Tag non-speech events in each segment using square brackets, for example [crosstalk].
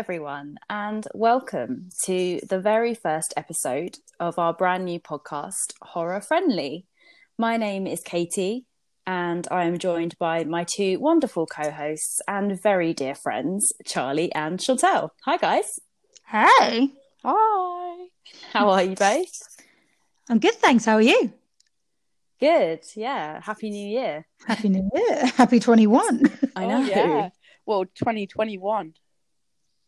everyone, and welcome to the very first episode of our brand new podcast, Horror Friendly. My name is Katie, and I am joined by my two wonderful co hosts and very dear friends, Charlie and Chantelle. Hi, guys. Hey. Hi. How are you both? I'm good, thanks. How are you? Good. Yeah. Happy New Year. Happy New Year. Happy 21. [laughs] I oh, know. Oh, yeah. Well, 2021.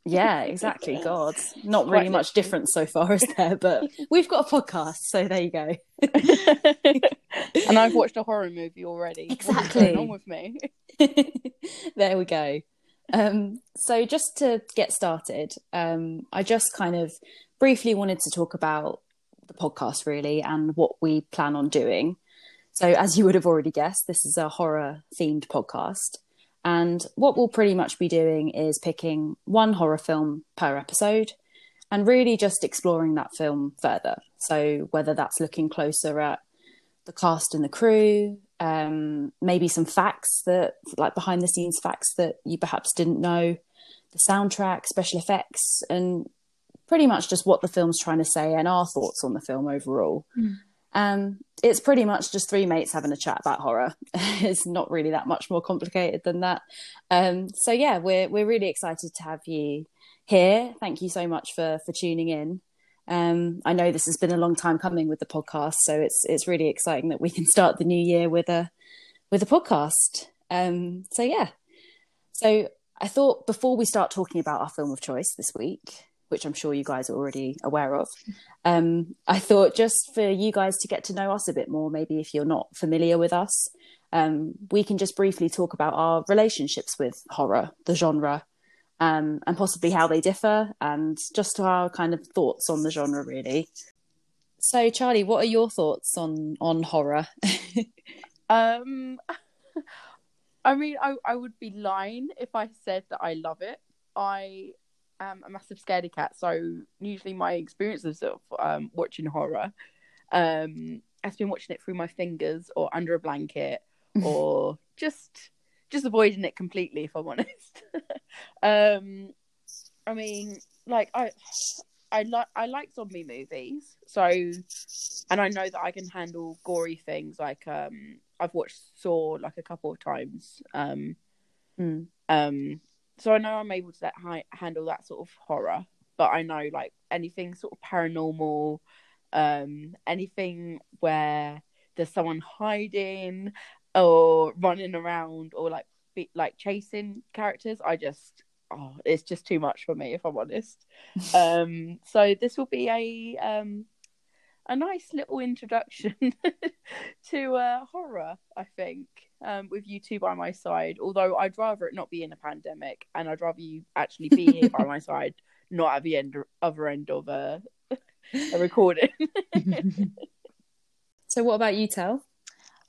Yeah, exactly. God, not really Quite much difference so far, is there? But [laughs] we've got a podcast, so there you go. and I've watched a horror movie already. What's Exactly. going on with me? [laughs] there we go. Um, so, just to get started, um, I just kind of briefly wanted to talk about the podcast, really, and what we plan on doing. So, as you would have already guessed, this is a horror themed podcast. And what we'll pretty much be doing is picking one horror film per episode and really just exploring that film further. So, whether that's looking closer at the cast and the crew, um, maybe some facts that, like behind the scenes facts that you perhaps didn't know, the soundtrack, special effects, and pretty much just what the film's trying to say and our thoughts on the film overall. Mm. Um, it's pretty much just three mates having a chat about horror. [laughs] it's not really that much more complicated than that. Um, so yeah, we're we're really excited to have you here. Thank you so much for for tuning in. Um, I know this has been a long time coming with the podcast, so it's it's really exciting that we can start the new year with a with a podcast. Um, so yeah, so I thought before we start talking about our film of choice this week, which I'm sure you guys are already aware of, um, I thought just for you guys to get to know us a bit more, maybe if you're not familiar with us, um, we can just briefly talk about our relationships with horror, the genre, um, and possibly how they differ, and just our kind of thoughts on the genre, really. So, Charlie, what are your thoughts on on horror? [laughs] Um, [laughs] I mean, I, I would be lying if I said that I love it. I am a massive scaredy cat, so usually my experiences of um, watching horror um, has been watching it through my fingers or under a blanket [laughs] or just just avoiding it completely if i'm honest [laughs] um i mean like i i like i like zombie movies so and i know that i can handle gory things like um i've watched saw like a couple of times um Mm. um so i know i'm able to that hi- handle that sort of horror but i know like anything sort of paranormal um anything where there's someone hiding or running around or like be, like chasing characters i just oh it's just too much for me if i'm honest. [laughs] Um so this will be a um a nice little introduction [laughs] to uh horror i think um with you two by my side although i'd rather it not be in a pandemic and i'd rather you actually be here by my [laughs] side not at the end other end of a, a recording [laughs] So, what about you, Tel?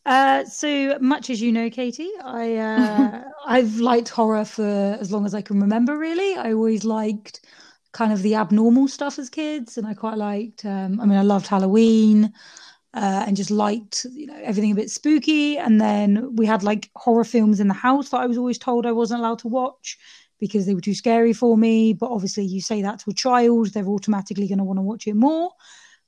Uh, so much as you know, Katie, I uh, [laughs] I've liked horror for as long as I can remember. Really, I always liked kind of the abnormal stuff as kids, and I quite liked. Um, I mean, I loved Halloween, uh, and just liked you know everything a bit spooky. And then we had like horror films in the house that I was always told I wasn't allowed to watch because they were too scary for me. But obviously, you say that to a child, they're automatically going to want to watch it more.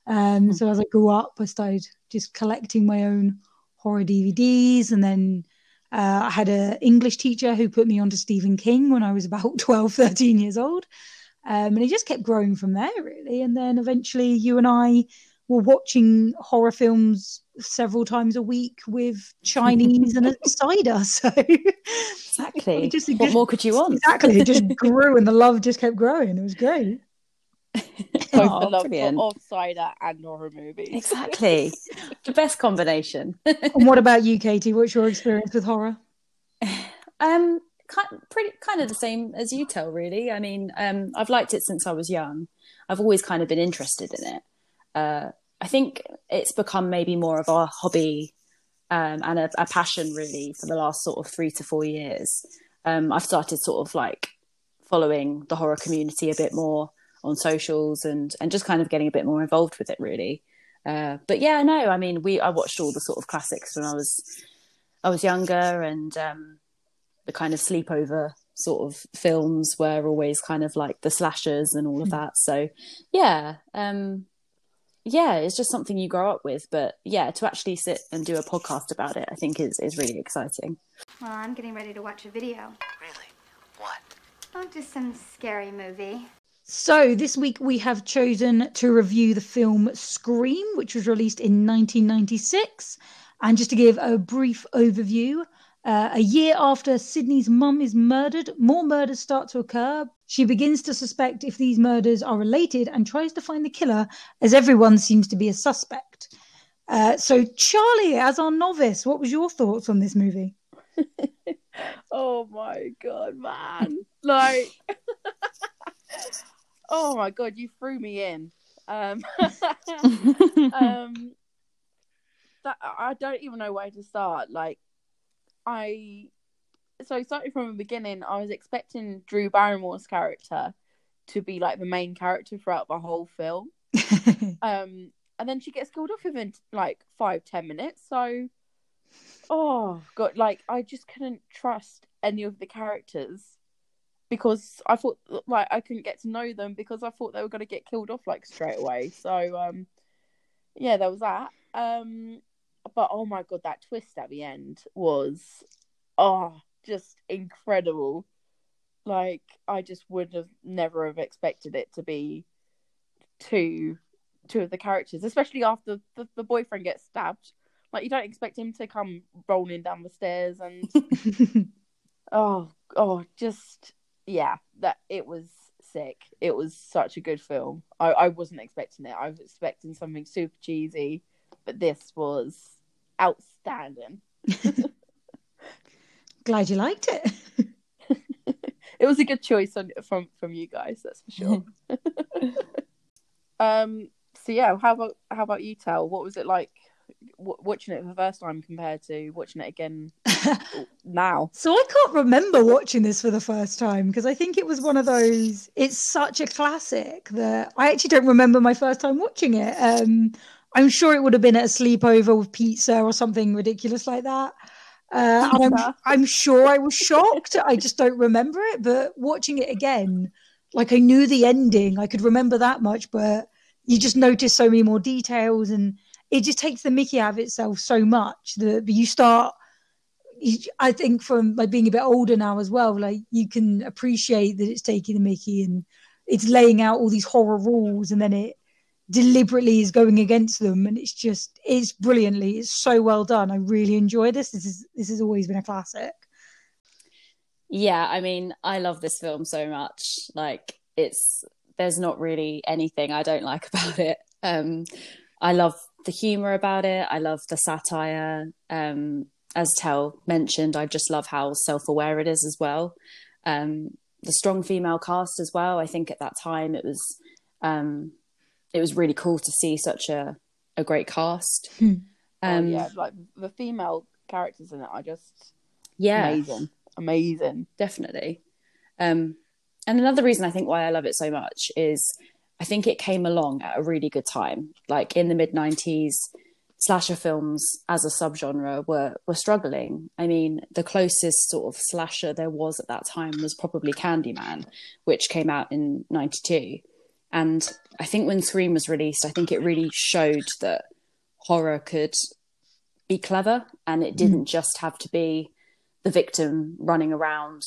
Um, so as I grew up, I started just collecting my own horror DVDs, and then uh, I had an English teacher who put me onto Stephen King when I was about [laughs] 12, 13 years old. Um, and it just kept growing from there, really. And then eventually, you and I were watching horror films several times a week with Chinese and a [laughs] cider. [laughs] So Exactly. It just- it what just- more could you want? exactly, it just [laughs] grew, and the love just kept growing. It was great. both Oh, the love of cider and horror movies Exactly. the best combination. And what about you, Katie? What's your experience with horror? [sighs] Um, kind, pretty kind of the same as you Tel, really. I mean, um, I've liked it since I was young. I've always kind of been interested in it. Uh, I think it's become maybe more of a hobby um, and a, a passion, really, for the last sort of three to four years. Um, I've started sort of like following the horror community a bit more on socials and and just kind of getting a bit more involved with it, really. Uh, but yeah, no, I mean, we I watched all the sort of classics when I was I was younger, and um, the kind of sleepover sort of films were always kind of like the slashers and all of that. So yeah, um, yeah, it's just something you grow up with. But yeah, to actually sit and do a podcast about it, I think is is really exciting. Well, I'm getting ready to watch a video. Really? What? Oh, just some scary movie. So, this week we have chosen to review the film Scream, which was released in 1996. And just to give a brief overview, uh, a year after Sidney's mum is murdered, more murders start to occur. She begins to suspect if these murders are related and tries to find the killer, as everyone seems to be a suspect. Uh, so, Charlie, as our novice, what was your thoughts on this movie? [laughs] oh my god, man! Like, [laughs] oh my god, you threw me in. Um, [laughs] um, that I don't even know where to start. Like, I so starting from the beginning, I was expecting Drew Barrymore's character to be like the main character throughout the whole film. [laughs] um, and then she gets killed off within like five ten minutes. So, oh god, like I just couldn't trust any of the characters because I thought like I couldn't get to know them because I thought they were going to get killed off like straight away. So, um, yeah, there was that. Um, but oh my god, that twist at the end was oh just incredible. Like I just would have never have expected it to be two two of the characters, especially after the, the boyfriend gets stabbed. Like you don't expect him to come rolling down the stairs and [laughs] oh oh just yeah that it was sick. It was such a good film. I, I wasn't expecting it. I was expecting something super cheesy, but this was outstanding. [laughs] Glad you liked it. [laughs] it was a good choice on, from from you guys, that's for sure. [laughs] um. So yeah, how about how about you, Tel? What was it like w- watching it for the first time compared to watching it again now? So I can't remember watching this for the first time because I think it was one of those. It's such a classic that I actually don't remember my first time watching it. Um, I'm sure it would have been at a sleepover with pizza or something ridiculous like that. Uh, and I'm, I'm sure I was shocked. I just don't remember it. But watching it again, like I knew the ending, I could remember that much, but you just notice so many more details, and it just takes the Mickey out of itself so much that you start. You, I think from like being a bit older now as well, like you can appreciate that it's taking the Mickey and it's laying out all these horror rules, and then it deliberately is going against them and it's just it's brilliantly it's so well done. I really enjoy this. This is this has always been a classic. Yeah i mean i love this film so much. Like it's there's not really anything i don't like [laughs] about it. Um i love the humor about it. I love the satire. Um as Tel mentioned i just love how self-aware it is as well. Um the strong female cast as well. I think at that time it was um it was really cool to see such a a great cast. Hmm. Um, oh, yeah, like the female characters in it are just yeah, amazing, amazing. definitely. Um, and another reason I think why I love it so much is I think it came along at a really good time. Like in the mid '90s, slasher films as a subgenre were were struggling. I mean, the closest sort of slasher there was at that time was probably Candyman, which came out in '92. And I think when Scream was released, I think it really showed that horror could be clever and it didn't just have to be the victim running around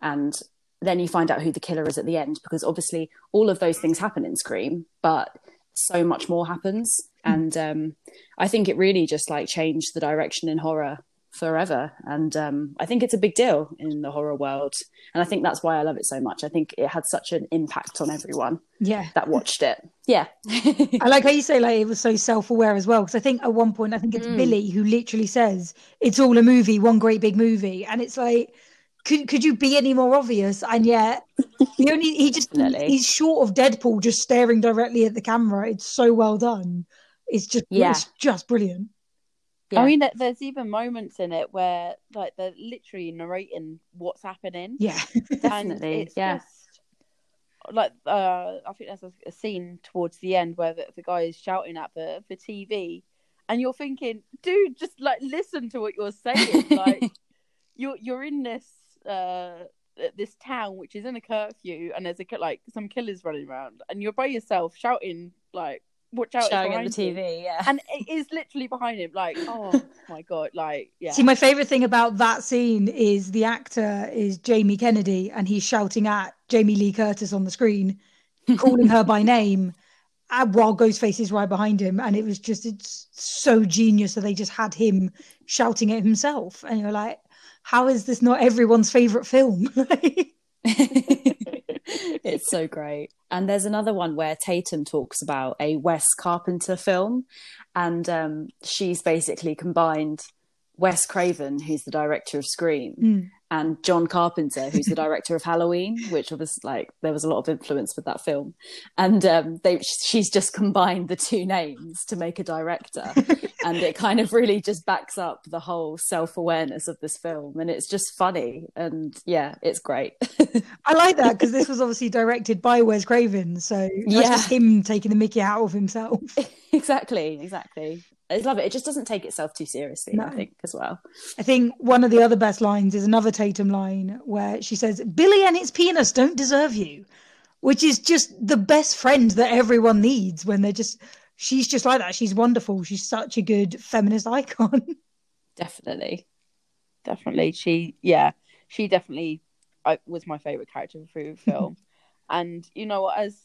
and then you find out who the killer is at the end because obviously all of those things happen in Scream, but so much more happens. And um, I think it really just like changed the direction in horror forever. And um, I think it's a big deal in the horror world. And I think that's why I love it so much. I think it had such an impact on everyone yeah that watched it. Yeah. [laughs] i like how you say like it was so self-aware as well because i think at one point i think it's Mm. billy who literally says it's all a movie one great big movie and it's like could, could you be any more obvious and yet the only he just Definitely. he's short of deadpool just staring directly at the camera it's so well done it's just Yeah. it's just brilliant Yeah. I mean, there's even moments in it where like they're literally narrating what's happening. yeah [laughs] Definitely, And it's yeah. just like uh, I think there's a, a scene towards the end where the, the guy is shouting at the the TV, and you're thinking, dude, just like listen to what you're saying. [laughs] like you're you're in this uh this town which is in a curfew and there's a like some killers running around and you're by yourself shouting like watch out it's showing at the behind you." TV. Yeah, and it [laughs] is literally behind him like [laughs] oh my god like yeah See, my favorite thing about that scene is the actor is Jamie Kennedy, and he's shouting at Jamie Lee Curtis on the screen, [laughs] calling her by name, uh, while Ghostface is right behind him. And it was just, it's so genius that they just had him shouting at himself. And you're like, how is this not everyone's favorite film? [laughs] it's so great. And there's another one where Tatum talks about a Wes Carpenter film, and um, she's basically combined Wes Craven, who's the director of Scream, Mm. And John Carpenter, who's the director of Halloween, which was like there was a lot of influence with that film. And um, they, she's just combined the two names to make a director, [laughs] and it kind of really just backs up the whole self awareness of this film, and it's just funny, and yeah, it's great. I like that because this [laughs] was obviously directed by Wes Craven. So Yeah. just him taking the mickey out of himself. [laughs] exactly, exactly. I love it. It just doesn't take itself too seriously, I think, as well. I think one of the other best lines is another Tatum line where she says, Billy and its penis don't deserve you, which is just the best friend that everyone needs when they're just, she's just like that. She's wonderful. She's such a good feminist icon. [laughs] Definitely. definitely she yeah she definitely I, was my favorite character through the [laughs] film and you know as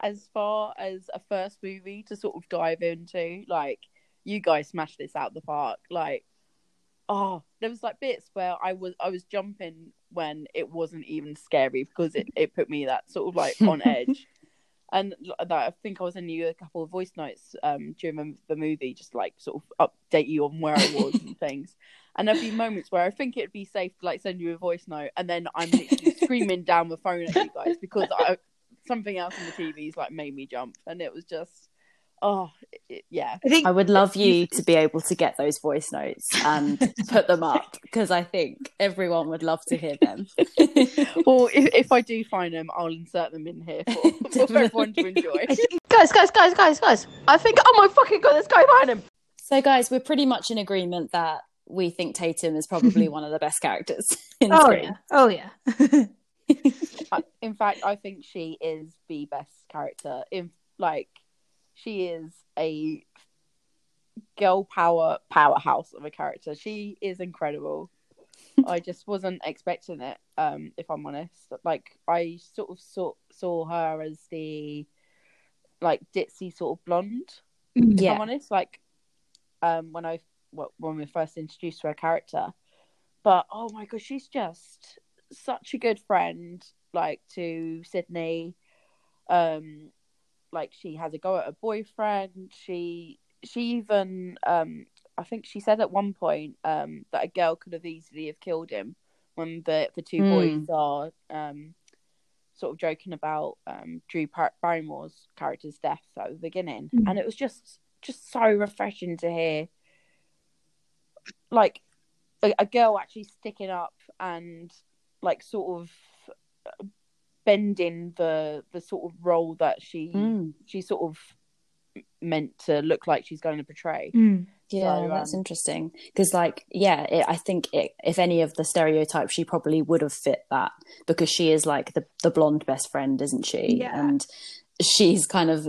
as far as a first movie to sort of dive into like you guys smashed this out the park. Like oh there was like bits where i was i was jumping when it wasn't even scary because it, it put me that sort of like on [laughs] edge. And that i think i was sending you a couple of voice notes um during the- the movie just like sort of update you on where i was and [laughs] things. And there'd be moments where I think it'd be safe to like send you a voice note, and then I'm literally [laughs] screaming down the phone at you guys because I, something else on the TV's like made me jump, and it was just, oh, it, yeah, I think I would love you to be able to get those voice notes and [laughs] put them up because I think everyone would love to hear them. [laughs] Or if, if I do find them, I'll insert them in here for, [laughs] for everyone to enjoy. Guys, guys, guys, guys, guys. I think, oh my fucking god, there's a guy behind him. so, guys, we're pretty much in agreement that we think Tatum is probably one of the best characters in Oh Scream. yeah. Oh yeah. In fact, I think she is the best character. In like, she is a girl power powerhouse of a character. She is incredible. [laughs] I just wasn't expecting it. Um, if I'm honest, like I sort of saw saw her as the like ditzy sort of blonde. If Yeah. I'm honest, like um, when I well, when we first introduced her character, but oh my god, she's just such a good friend, like to Sidney. Um, like she has a go at her boyfriend. She she even um, I think she said at one point um that a girl could have easily have killed him when the the two Mm. boys are um sort of joking about um Drew Par- Barrymore's character's death at the beginning, Mm. and it was just just so refreshing to hear like a, a girl actually sticking up and like sort of bending the the sort of role that she Mm. she sort of meant to look like she's going to portray. Mm. Yeah, So, that's um, interesting because, like, yeah, it, I think it, if any of the stereotypes, she probably would have fit that because she is like the the blonde best friend, isn't she? Yeah. And she's kind of,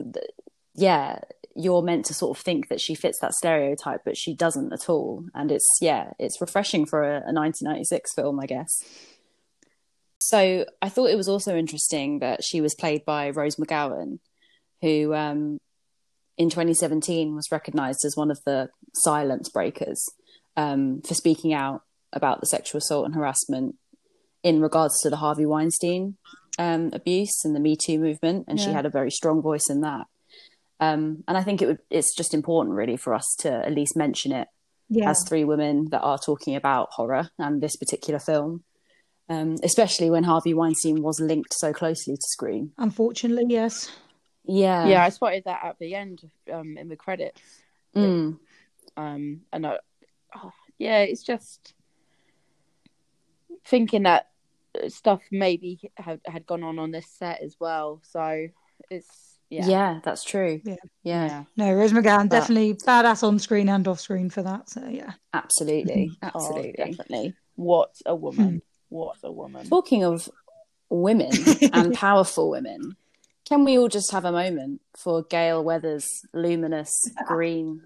yeah, you're meant to sort of think that she fits that stereotype, but she doesn't at all. And it's yeah, it's refreshing for a, a 1996 film, I guess. So I thought it was also interesting that she was played by Rose McGowan, who um, in 2017 was recognized as one of the silence breakers um, for speaking out about the sexual assault and harassment in regards to the Harvey Weinstein um, abuse and the Me Too movement, and she had a very strong voice in that. Um, and I think it would it's just important really for us to at least mention it Yeah. as three women that are talking about horror and this particular film, um, especially when Harvey Weinstein was linked so closely to Scream. Unfortunately, yes. Yeah, yeah, I spotted that at the end um, in the credits. Mm. Um, and I, oh, yeah, it's just thinking that stuff maybe had had gone on on this set as well. So it's yeah, yeah, that's true. Yeah. yeah. yeah. No, Rose McGowan But- definitely badass on screen and off screen for that. So yeah. Absolutely, [laughs] Oh, absolutely. definitely. What a woman! [laughs] What a woman. Talking of women and [laughs] powerful women, can we all just have a moment for Gale Weathers' luminous green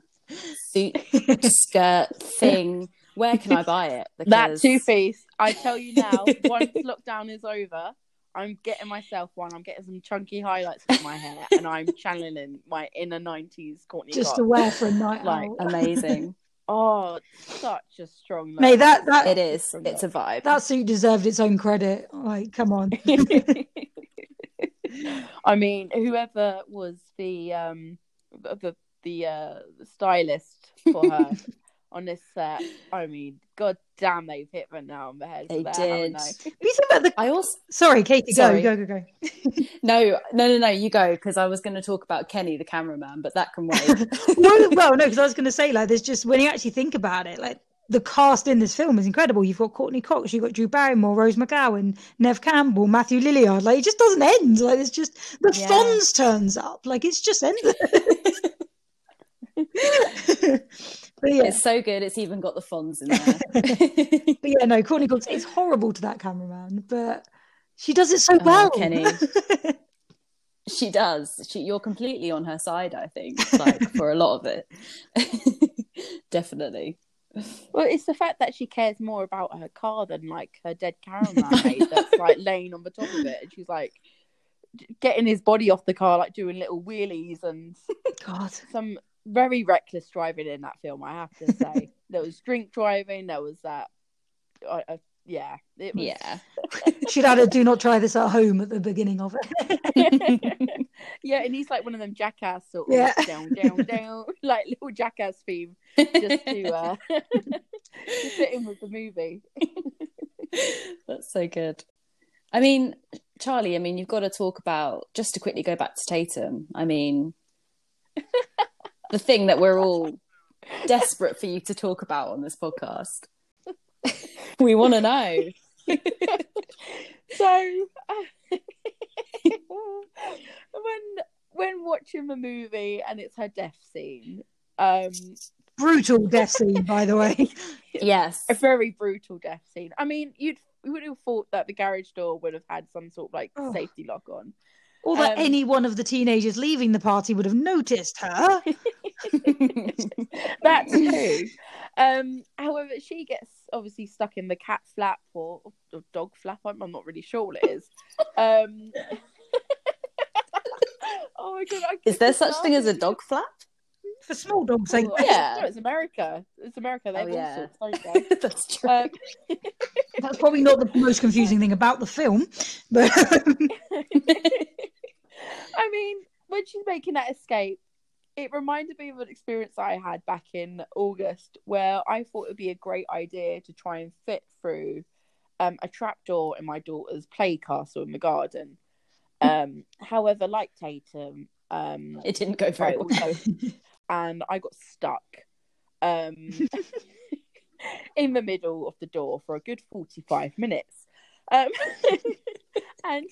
suit skirt thing? Where can I buy it? [laughs] That two piece. I tell you now, [laughs] once lockdown is over, I'm getting myself one. I'm getting some chunky highlights in my hair, and I'm channeling my inner '90s Courteney. Just Cox. to wear for a night Like, out. amazing. Oh, such a strong. Look. Mate, that that it is. It's a vibe. that suit deserved its own credit. Like, come on. [laughs] I mean, whoever was the um the the uh stylist for her [laughs] on this set, I mean, god damn, they've hit the nail on the head. They for did. they? You said about the I also sorry, Katie. Sorry. Go, go, go, go. [laughs] no, no, no, no. You go because I was going to talk about Kenny, the cameraman, but that can wait. [laughs] well, well, no, because I was going to say like, there's just when you actually think about it, like the cast in this film is incredible. You've got Courteney Cox, you've got Drew Barrymore, Rose McGowan, Neve Campbell, Matthew Lillard. Like, it just doesn't end. Like, it's just the Yeah. Fonz turns up. Like, it's just endless. [laughs] but yeah, It's so good. It's even got the Fonz in there. [laughs] but yeah, no, Courteney Cox. It's horrible to that cameraman, but she does it so Oh, well. Kenny. [laughs] she does. She, you're completely on her side. I think, like for a lot of it. [laughs] Definitely. Well, it's the fact that she cares more about her car than like her dead cameraman mate that's like laying on the top of it, and she's like getting his body off the car, like doing little wheelies and God, some very reckless driving in that film. I have to say, [laughs] there was drink driving. There was that. Uh, uh, yeah, it was, Yeah. [laughs] she'd had a "Do not try this at home" at the beginning of it. [laughs] yeah, and he's like one of them jackass sort of Yeah. down, down, down, like little jackass theme, just to uh, to fit in with the movie. That's so good. I mean, Charlie, I mean, you've got to talk about, just to quickly go back to Tatum, I mean, the thing that we're all desperate for you to talk about on this podcast. [laughs] we want to know. [laughs] So uh, [laughs] when when watching the movie and it's her death scene, um, Brutal death scene, by the way. Yes. a very brutal death scene. I mean, you'd you would have thought that the garage door would have had some sort of like Oh. safety lock on. Or that Um, any one of the teenagers leaving the party would have noticed her. [laughs] [laughs] That's true. Um, however, she gets obviously stuck in the cat flap or, or dog flap. I'm, I'm not really sure what it is. Um, [laughs] oh my god! I Is there just such thing as a dog flap? For small dogs, like Oh, Yeah. no, it's America. It's America. They Oh, yeah. sorts. That's true. Um, that's probably not the most confusing thing about the film. But I mean, when she's making that escape, it reminded me of an experience I had back in August where I thought it would be a great idea to try and fit through um, a trapdoor in my daughter's play castle in the garden. Um, [laughs] however, like Tatum, um, it didn't go very well. also [laughs] and I got stuck um, [laughs] in the middle of the door for a good 45 minutes. Um, and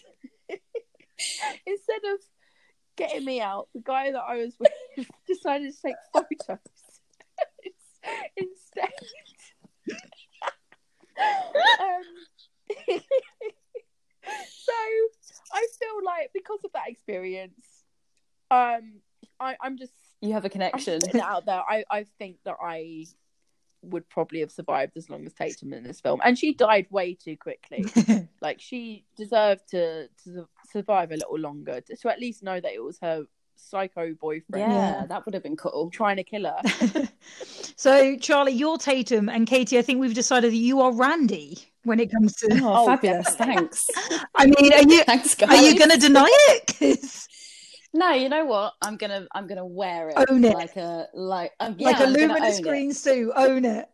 [laughs] instead of getting me out, the guy that I was with [laughs] decided to take photos [laughs] instead. um, so I feel like because of that experience, um, I, I'm just You have a connection. out there. I, I think that I would probably have survived as long as Tatum in this film, and she died way too quickly. [laughs] like she deserved to to survive a little longer, to, to at least know that it was her psycho boyfriend Yeah, Yeah. that would have been cool. trying to kill her. [laughs] so, Charlie, you're Tatum, and Katie, I think we've decided that you are Randy when it comes to. Oh, Oh, fabulous. definitely. Thanks. I mean, are you Thanks, guys. are you going to deny it? [laughs] No, you know what? I'm gonna I'm gonna wear it Own it. like a like um, like yeah, a I'm luminous green suit, own it.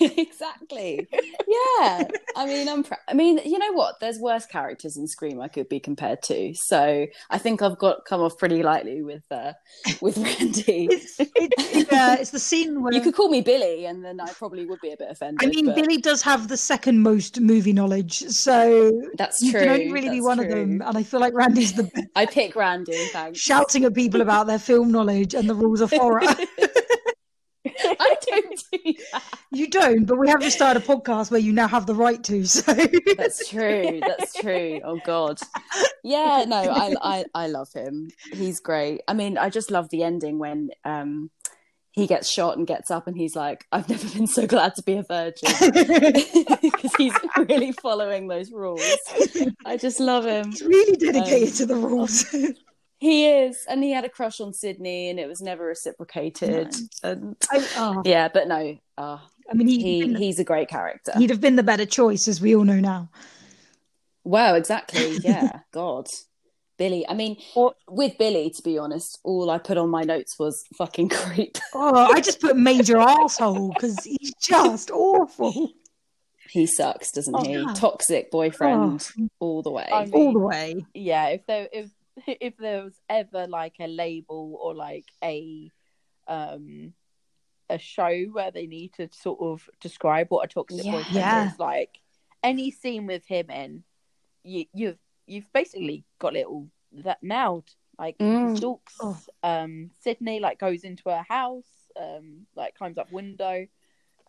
[laughs] exactly. Yeah. I mean, I'm. Pr- I mean, you know what? There's worse characters in Scream I could be compared to. So I think I've got come off pretty lightly with uh, with Randy. It's it's, uh, it's the scene where You could call me Billy, and then I probably would be a bit offended. I mean, but Billy does have the second most movie knowledge, so that's true. you true. can only really be that's one of them. And I feel like Randy's the [laughs] I pick Randy. Thanks. shouting at people about their film knowledge and the rules of horror. [laughs] [laughs] I don't do that. You don't, but we have just started a podcast where you now have the right to. So That's true. That's true. Oh God. Yeah, no, I I I love him. He's great. I mean, I just love the ending when um he gets shot and gets up and he's like, I've never been so glad to be a virgin. [laughs] Because he's really following those rules. I just love him. He's really dedicated Um, to the rules. He is. And he had a crush on Sidney and it was never reciprocated. And I, oh, yeah, but no. Uh, I mean, he, he he's a great character. he'd have been the better choice, as we all know now. Wow, exactly. Yeah, [laughs] God. Billy. I mean, Or- with Billy, to be honest, all I put on my notes was fucking [laughs] creep. Oh, I just put major [laughs] asshole because he's just awful He sucks, doesn't Oh, he? yeah. Toxic boyfriend all the way. I mean- all the way. yeah, if there if [laughs] if there was ever like a label or like a um a show where they need to sort of describe what a toxic Yeah. boyfriend Yeah. is, like any scene with him in, you you've you've basically got it all that nailed. Like Mm. stalks Oh. um Sidney, like goes into her house, um, like climbs up window,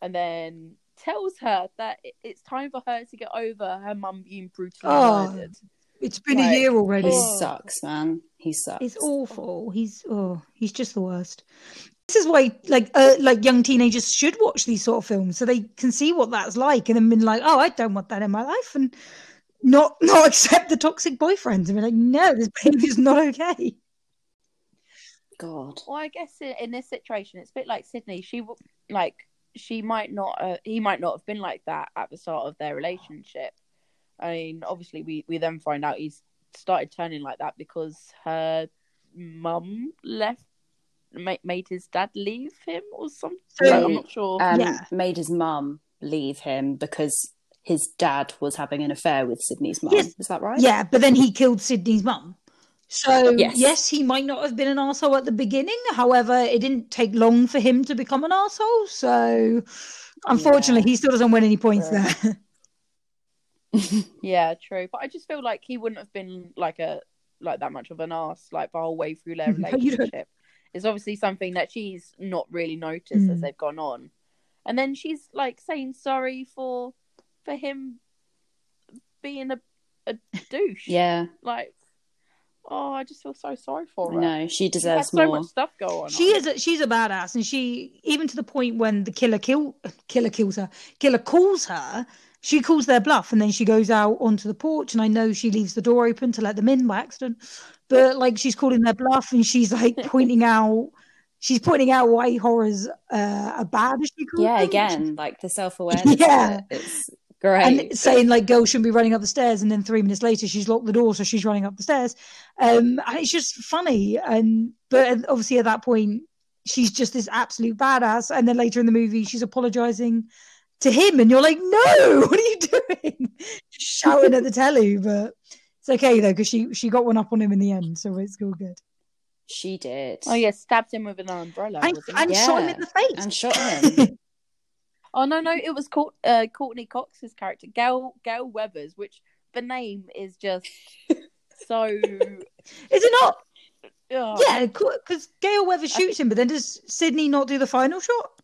and then tells her that it's time for her to get over her mum being brutally Oh. murdered. It's been Like, a year already. he Oh. sucks, man. He sucks. It's awful. He's oh, he's just the worst. This is why, like, uh, like young teenagers should watch these sort of films so they can see what that's like, and then been like, oh, I don't want that in my life, and not [laughs] not accept the toxic boyfriends and be like, no, this behavior's not okay. God. Well, I guess in, in this situation, it's a bit like Sidney. She w- like she might not, uh, he might not have been like that at the start of their relationship. I mean, obviously, we we then find out he's started turning like that because her mum left, made, made his dad leave him or something. So- I'm not sure. Um, Yeah. Made his mum leave him because his dad was having an affair with Sidney's mum. Yes. Is that right? Yeah, but then he killed Sidney's mum. So Yes. yes. he might not have been an asshole at the beginning. However, it didn't take long for him to become an asshole. So unfortunately, Yeah. he still doesn't win any points True. there. [laughs] [laughs] Yeah, true. But I just feel like he wouldn't have been like a like that much of an ass like the whole way through their [laughs] No, you don't. relationship. It's obviously something that she's not really noticed as Mm. they've gone on. And then she's like saying sorry for for him being a a douche. Yeah, Like oh, I just feel so sorry for her. No, She She has deserves so much stuff go on. She is a, she's a badass, and she even to the point when the killer kill killer kills her, killer calls her. She calls their bluff, and then she goes out onto the porch. And I know she leaves the door open to let them in by accident, but like she's calling their bluff, and she's like [laughs] pointing out, she's pointing out why horrors uh, are bad. Yeah, them. again, like the self awareness. [laughs] Yeah. it's great. and saying like girls shouldn't be running up the stairs and then three minutes later she's locked the door so she's running up the stairs um and it's just funny and but obviously at that point she's just this absolute badass and then later in the movie she's apologizing to him and you're like no [laughs] what are you doing shouting at the telly but it's okay though because she she got one up on him in the end so it's all good she did. Oh yeah, stabbed him with an umbrella. and, and it? shot him Yeah. in the face and shot him. [laughs] Oh no, no, it was Court, uh, Courteney Cox's character, Gale Gale Weathers, which the name is just [laughs] so. is it not Ugh. yeah because gale weather shoots him but then does sidney not do the final shot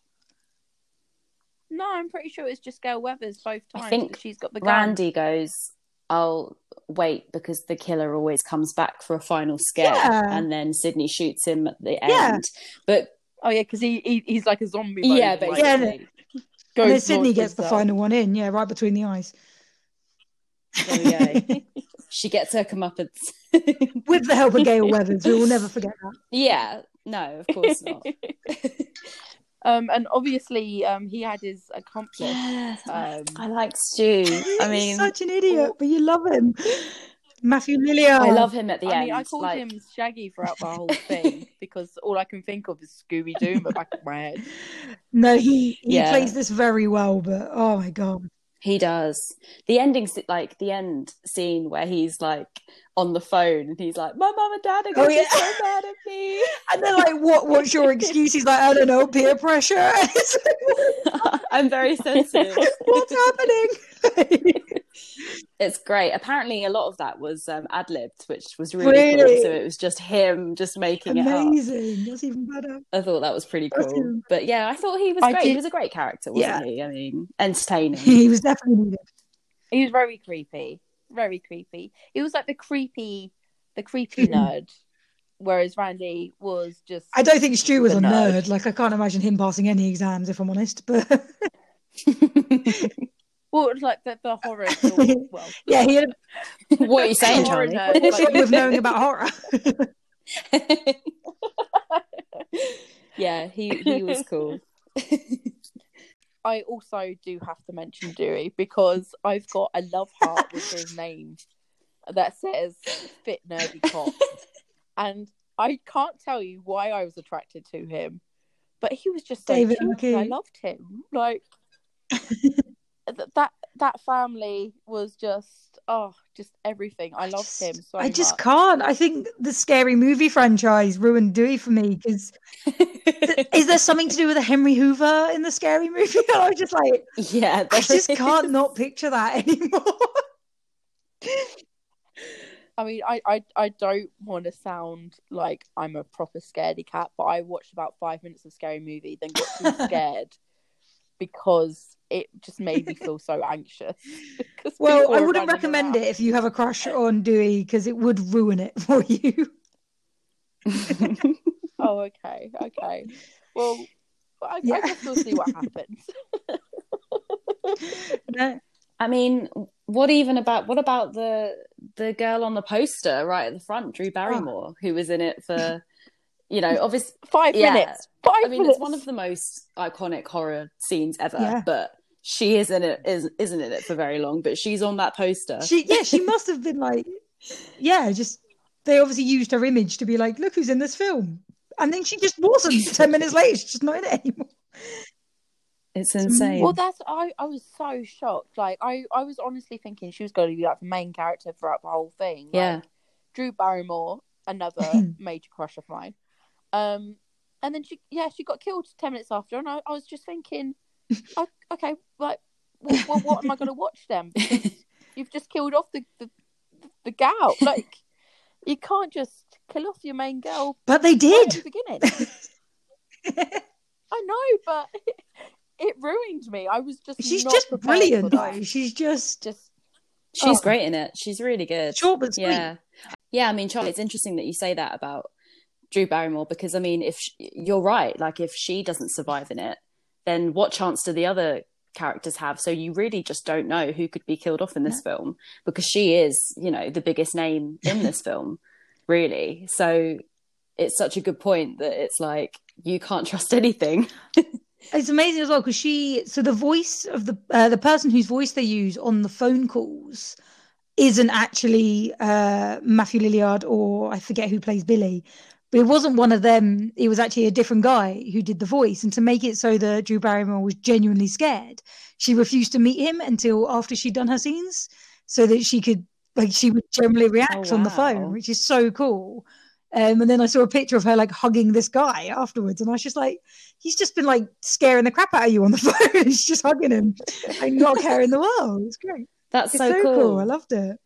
No, I'm pretty sure it's just Gale Weathers both times. I think she's got the gun. Randy goes, I'll wait because the killer always comes back for a final scare. Yeah. And then Sidney shoots him at the end. Yeah. But Oh yeah, because he, he he's like a zombie. Yeah, mode, basically. Yeah, he and goes then Sidney gets the final one in, yeah, right between the eyes. there we go. she gets her comeuppance. [laughs] With the help of Gale Weathers, we will never forget that. yeah, no, of course not. [laughs] um, and obviously, um, he had his accomplice. Yes, Um, I like Stu. I [laughs] mean, He's such an idiot, but you love him. Matthew Lillard. I love him at the I end. mean, I called like, him Shaggy throughout the whole thing [laughs] because all I can think of is Scooby Doo in the back of my head. [laughs] No, he he Yeah. plays this very well, but oh my god. He does. The ending, like the end scene where he's like on the phone and he's like, "My mum and dad are Oh, going to yeah. be so mad at me." [laughs] And they're like, "What? What's your excuse?" He's like, "I don't know, peer pressure." [laughs] I'm very sensitive. [laughs] What's happening? It's great. Apparently, a lot of that was um, ad libbed, which was really, cool. So it was just him just making it. Amazing. That's even better. I thought that was pretty cool. him. But yeah, I thought he was I great. He was a great character, wasn't Yeah. he? I mean, entertaining. he was definitely needed. He was very creepy, very creepy. He was like the creepy, the creepy [laughs] nerd, whereas Randy was just. I don't think Stu was a nerd. nerd. Like I can't imagine him passing any exams, if I'm honest. But [laughs] [laughs] Well, it was like the, the horror. [laughs] Well, yeah, he had [laughs] what are you [laughs] saying, Horror Charlie? nerd, a like- with knowing about horror. yeah, he he was cool. I also do have to mention Dewey because I've got a love heart with his name that says "fit nerdy cop," and I can't tell you why I was attracted to him, but he was just so David cute. and I loved him. Like th- that that family was just oh, just everything. I loved just- him so I just much. can't. I think the scary movie franchise ruined Dewey for me because is there something to do with a Henry Hoover in the scary [laughs] movie? I was just like, yeah, I just there can't not picture that [laughs] anymore. I mean, I, I, I don't want to sound like I'm a proper scaredy cat, but I watched about five minutes of scary movie, then got too [laughs] scared because it just made me feel so anxious. [laughs] Well, I wouldn't recommend around. it if you have a crush on Dewey because it would ruin it for you. [laughs] Oh, okay, okay. Well, I, Yeah. I guess we'll see what happens. [laughs] No. I mean, what even about what about the the girl on the poster right at the front, Drew oh. Barrymore, who was in it for, you know, obviously. Five Yeah. minutes. Five I mean, minutes. it's one of the most iconic horror scenes ever, Yeah. but she isn't it is isn't in it for very long. But she's on that poster. She yeah, she must have been like yeah, just they obviously used her image to be like, look who's in this film. And then she just wasn't. [laughs] Ten minutes later, she's just not in it anymore. It's insane. Well, that's I. I was so shocked. Like I, I was honestly thinking she was going to be like the main character throughout the whole thing. Like, yeah, Drew Barrymore, another [clears throat] major crush of mine. Um, and then she, yeah, she got killed ten minutes after, and I, I was just thinking, [laughs] o- okay, like, well, well, what am I going to watch then? [laughs] Because you've just killed off the the, the gal. Like, you can't just kill off your main girl But they right did. at the beginning. [laughs] I know, but it ruined me. I was just She's not just brilliant though. She's just Just she's oh. great in it. She's really good. short but sweet. Yeah, yeah. I mean, Charlie, it's interesting that you say that about Drew Barrymore because I mean, if sh you're right, like if she doesn't survive in it, then what chance do the other characters have? So you really just don't know who could be killed off in this film because she is, you know, the biggest name [laughs] in this film, really. So it's such a good point that it's like you can't trust anything. [laughs] It's amazing as well because she, so the voice of the uh, the person whose voice they use on the phone calls isn't actually uh, Matthew Lillard or I forget who plays Billy, but it wasn't one of them. It was actually a different guy who did the voice. And to make it so that Drew Barrymore was genuinely scared, she refused to meet him until after she'd done her scenes, so that she could like she would generally react Oh, on the phone, which is so cool. Um, and then I saw a picture of her like hugging this guy afterwards, and I was just like, he's just been like scaring the crap out of you on the [laughs] phone. He's just hugging him, like not caring the world. It's great. That's It's so, cool. I loved it.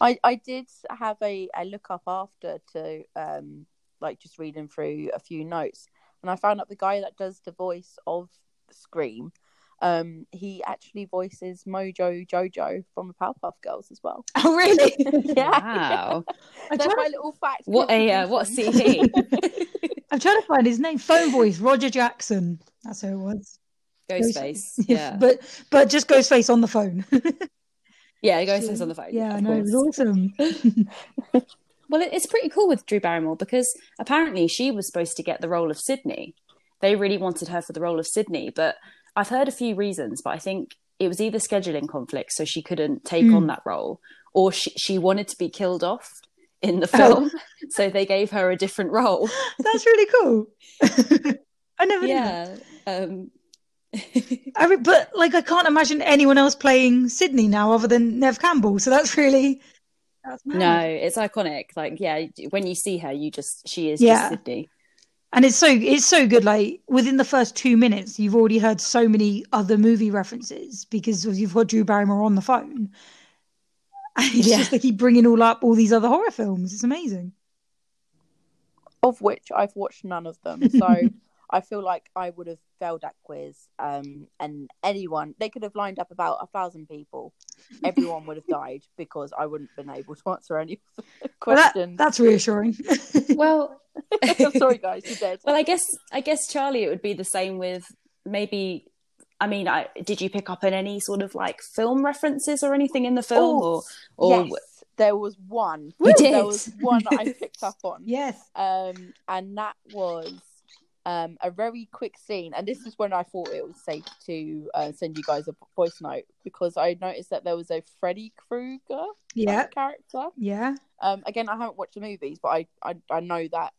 I, I did have a, a look up after to um like just reading through a few notes and I found out the guy that does the voice of Scream um he actually voices Mojo Jojo from the Powerpuff Girls as well. Oh, really? [laughs] Yeah. Wow. I'm, That's my to, little fact. What a uh, what a [laughs] contribution. CV. I'm trying to find his name. Phone voice, Roger Jackson. That's who it was. Ghostface. Yeah. [laughs] but but just Ghostface on the phone. Yeah, Ghostface on the phone. yeah, I of know. It was awesome. Well, it's pretty cool with Drew Barrymore because apparently she was supposed to get the role of Sidney. They really wanted her for the role of Sidney, but I've heard a few reasons, but I think it was either scheduling conflicts, so she couldn't take Mm. on that role, or she, she wanted to be killed off in the Oh. film, [laughs] so they gave her a different role. [laughs] That's really cool. [laughs] I never knew yeah. Um, I mean, but like, I can't imagine anyone else playing Sidney now other than Neve Campbell. So that's really. No, it's iconic. Like, yeah, when you see her, you just she is Yeah. just Sidney. and it's so it's so good. Like within the first two minutes, you've already heard so many other movie references because you've got Drew Barrymore on the phone. [laughs] And it's Yeah. just they keep bringing all up all these other horror films. It's amazing. of which I've watched none of them. So [laughs] I feel like I would have failed that quiz. Um, and anyone they could have lined up about a thousand people. Everyone would have [laughs] died because I wouldn't have been able to answer any of the Well, that- questions. that's reassuring. [laughs] Well, [laughs] I'm sorry, guys, you're dead. Well, I guess I guess Charlie, it would be the same with maybe. I mean, I, did you pick up on any sort of like film references or anything in the film, Oh, or or yes, there was one. You There was one I picked up on. yes. um, and that was um, a very quick scene. And this is when I thought it was safe to uh, send you guys a voice note because I noticed that there was a Freddy Krueger Yeah. character. Yeah. Um, again, I haven't watched the movies, but I, I I know that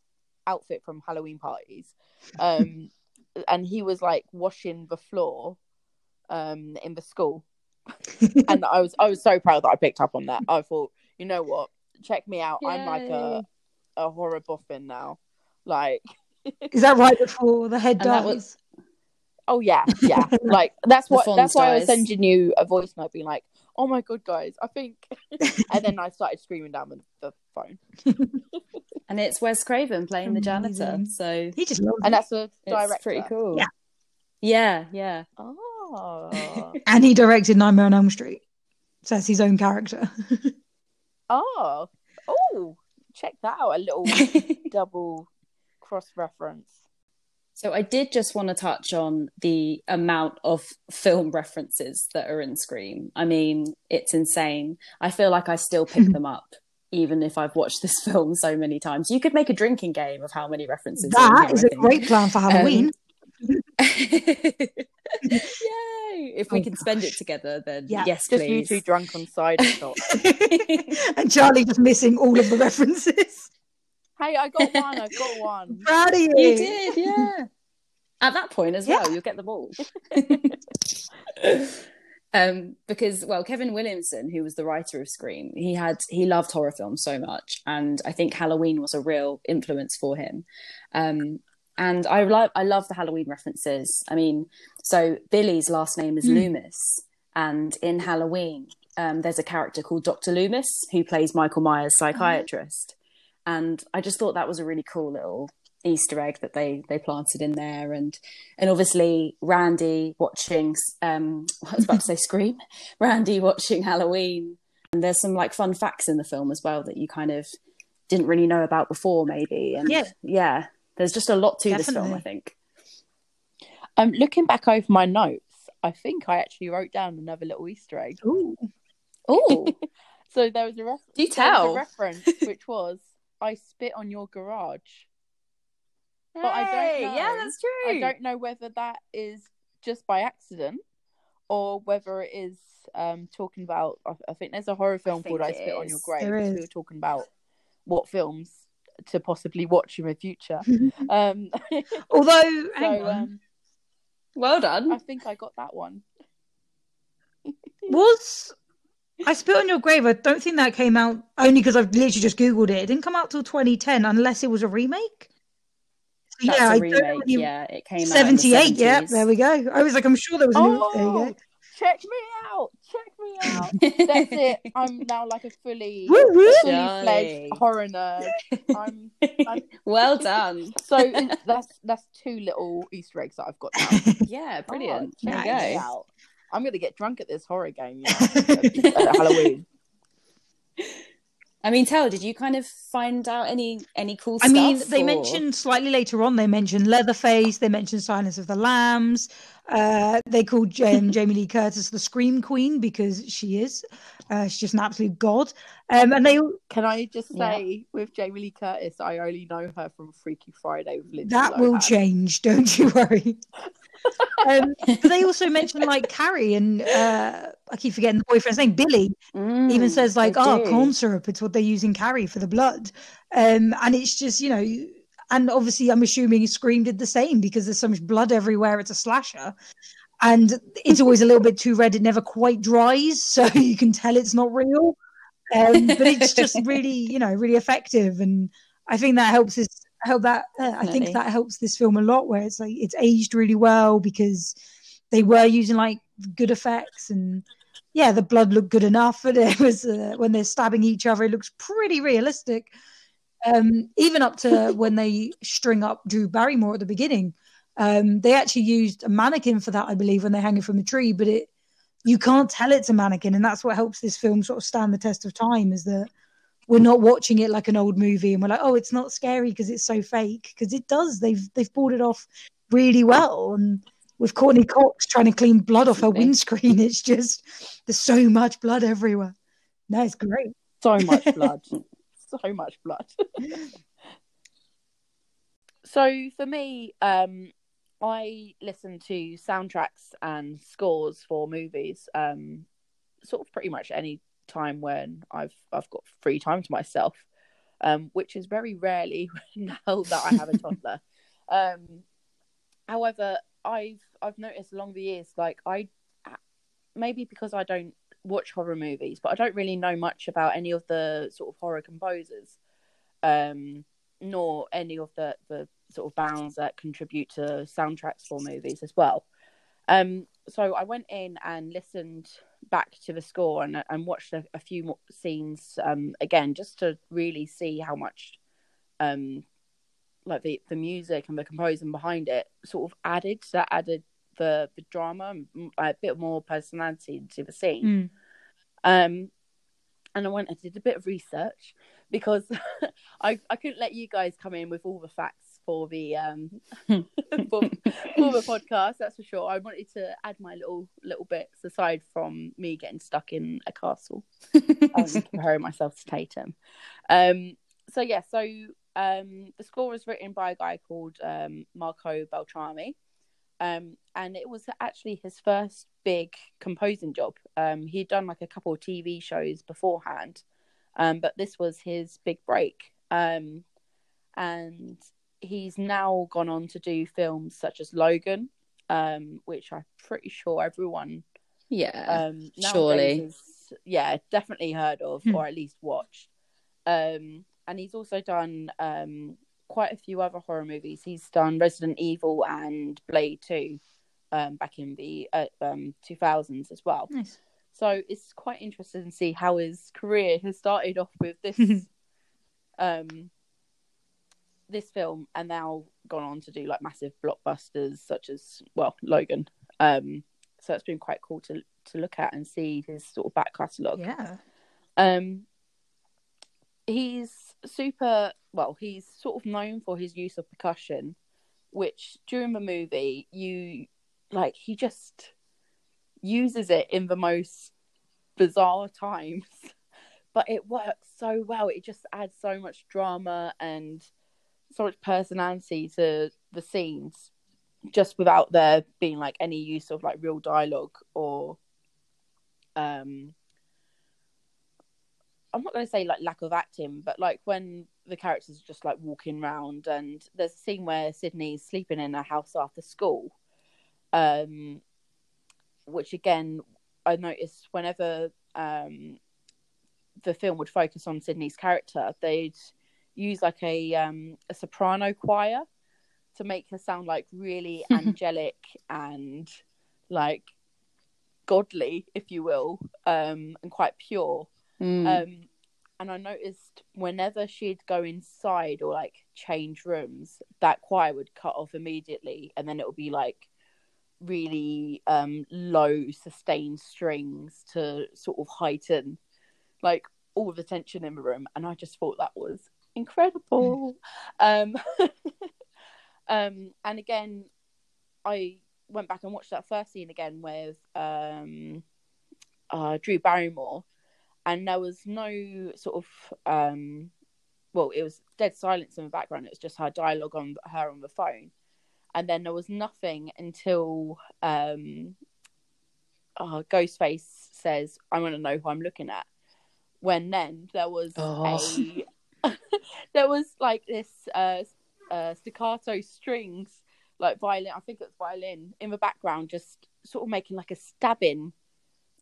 outfit from Halloween parties. Um, [laughs] and he was like washing the floor um, in the school, [laughs] and I was I was so proud that I picked up on that. I thought, you know what, check me out. I'm like a a horror boffin now. Like, Is that right before the head And dies? was- oh yeah, yeah. [laughs] like that's what Fonz that's why I was sending you a voice note, being like, oh my god, guys, I think. [laughs] and then I started screaming down the, the phone, [laughs] and it's Wes Craven playing the janitor, so He just loves and it. that's the it's director. pretty cool. Yeah. yeah, yeah. Oh, And he directed Nightmare on Elm Street. So that's his own character. oh, oh! Check that out. A little double cross reference. So I did just want to touch on the amount of film references that are in Scream. I mean, it's insane. I feel like I still pick them up even if I've watched this [laughs] film so many times. You could make a drinking game of how many references. are in that here, is I a think. great plan for Halloween. Um, [laughs] yay! If we Oh, can spend it together, then Yeah, yes, Just please. you two drunk on cider shots. [laughs] and Charlie just missing all of the references. Hey, I got one. I got one. [laughs] Proud of you. You did, yeah. At that point as well, you'll get the all. [laughs] um, because well, Kevin Williamson, who was the writer of Scream, he had he loved horror films so much, and I think Halloween was a real influence for him. Um, and I love I love the Halloween references. I mean, so Billy's last name is Mm. Loomis, and in Halloween, um, there's a character called Doctor Loomis who plays Michael Myers' psychiatrist, and I just thought that was a really cool little Easter egg that they they planted in there, and and obviously Randy watching um [laughs] I was about to say Scream, [laughs] Randy watching Halloween, and there's some like fun facts in the film as well that you kind of didn't really know about before, maybe, and Yeah. yeah, there's just a lot to this film, I think. Um, looking back over my notes, I think I actually wrote down another little Easter egg. Ooh. [laughs] Oh, So there was a, ref- Do tell. a reference which was "I spit on your garage." But I don't know. yeah, that's true. I don't know whether that is just by accident or whether it is um, talking about. I, I think there's a horror film think called "I it Spit on Your. Grave." There We were talking about what films to possibly watch in the future. [laughs] um, [laughs] Although, hang so on. um, Well done. I think I got that one. was I Spit on Your Grave? I don't think that came out only because I've literally just Googled it. It didn't come out till 2010 unless it was a remake. So, That's yeah, a I remake. don't really... Yeah, it came out. 78, yeah, there we go. I was like, I'm sure there was a new. There you Oh, go. check me out! Check me out! That's [laughs] it. I'm now like a fully, Woo woo. fully fledged horror nerd. I'm I'm- [laughs] well done. so that's that's two little Easter eggs that I've got now. [laughs] Yeah, oh, brilliant. Oh, there check you me go. Out. I'm gonna get drunk at this horror game you know, at, [laughs] at Halloween. I mean, Tel, did you kind of find out any any cool stuff? I mean, they or- mentioned slightly later on. They mentioned Leatherface. They mentioned Silence of the Lambs. Uh, they called um, Jamie Lee Curtis the Scream Queen because she is. Uh, she's just an absolute god. Um, and they Can I just Yeah. say with Jamie Lee Curtis, I only know her from Freaky Friday with Lindsay that will change. Don't you worry. [laughs] um, but they also mentioned like Carrie and uh, I keep forgetting the boyfriend's name, Billy. Mm, even says like, "Oh, do. corn syrup." It's what they use in Carrie for the blood, um, and it's just you know, and obviously I'm assuming Scream did the same because there's so much blood everywhere. It's a slasher, and it's always a little bit too red. It never quite dries, so [laughs] you can tell it's not real. Um, but it's just [laughs] really, you know, really effective, and I think that helps this. Help that uh, I think that helps this film a lot, where it's like it's aged really well because they were using like good effects and yeah, the blood looked good enough, and [laughs] it was uh, when they're stabbing each other, it looks pretty realistic. Um, even up to when they string up Drew Barrymore at the beginning, um, they actually used a mannequin for that, I believe, when they're hanging from a tree. But it, you can't tell it's a mannequin, and that's what helps this film sort of stand the test of time. Is that we're not watching it like an old movie, and we're like, oh, it's not scary because it's so fake. Because it does. They've they've pulled it off really well, and with Courteney Cox trying to clean blood off her windscreen, it's just there's so much blood everywhere. No, it's great. So much blood. [laughs] so much blood. [laughs] so for me, um, I listen to soundtracks and scores for movies, um, sort of pretty much any time when I've I've got free time to myself, um, which is very rarely [laughs] now that I have a toddler. [laughs] um, however, I've I've noticed along the years, like I maybe because I don't watch horror movies, but I don't really know much about any of the sort of horror composers, um, nor any of the the sort of bands that contribute to soundtracks for movies as well. Um, so I went in and listened back to the score and and watched a, a few more scenes um, again, just to really see how much um, like the the music and the composing behind it sort of added that added the the drama a bit more personality to the scene Mm. um and i went and did a bit of research because [laughs] i i couldn't let you guys come in with all the facts for the um [laughs] [laughs] for, for the podcast that's for sure i wanted to add my little little bits aside from me getting stuck in a castle [laughs] and comparing myself to tatum um so yeah so um, the score was written by a guy called um, Marco Beltrami, um, and it was actually his first big composing job. Um, he'd done like a couple of TV shows beforehand, um, but this was his big break. Um, and he's now gone on to do films such as Logan, um, which I'm pretty sure everyone Yeah. um, surely. is- yeah, definitely heard of Hmm. or at least watched. Um, and he's also done um, quite a few other horror movies. He's done Resident Evil and Blade Two um, back in the uh, um, 2000s as well. Nice. So it's quite interesting to see how his career has started off with this [laughs] um this film and now gone on to do like massive blockbusters such as well Logan. Um so it's been quite cool to to look at and see his sort of back catalogue. Yeah. Um, he's super well. He's sort of known for his use of percussion, which during the movie you like he just uses it in the most bizarre times, [laughs] but it works so well. It just adds so much drama and so much personality to the scenes, just without there being like any use of like real dialogue or um I'm not going to say like lack of acting, but like when the characters are just like walking around, and there's a scene where Sidney's sleeping in her house after school, um, which again I noticed whenever um the film would focus on Sidney's character, they'd use like a um a soprano choir to make her sound like really [laughs] angelic and like godly, if you will, um, and quite pure. Mm. Um, and I noticed whenever she'd go inside or like change rooms, that choir would cut off immediately, and then it would be like really um, low sustained strings to sort of heighten like all the tension in the room. And I just thought that was incredible. [laughs] um, [laughs] um, and again, I went back and watched that first scene again with um, uh, Drew Barrymore and there was no sort of um well it was dead silence in the background it was just her dialogue on her on the phone and then there was nothing until um uh, ghostface says i want to know who i'm looking at when then there was Oh. a [laughs] [laughs] there was like this uh, uh staccato strings like violin i think it's violin in the background just sort of making like a stabbing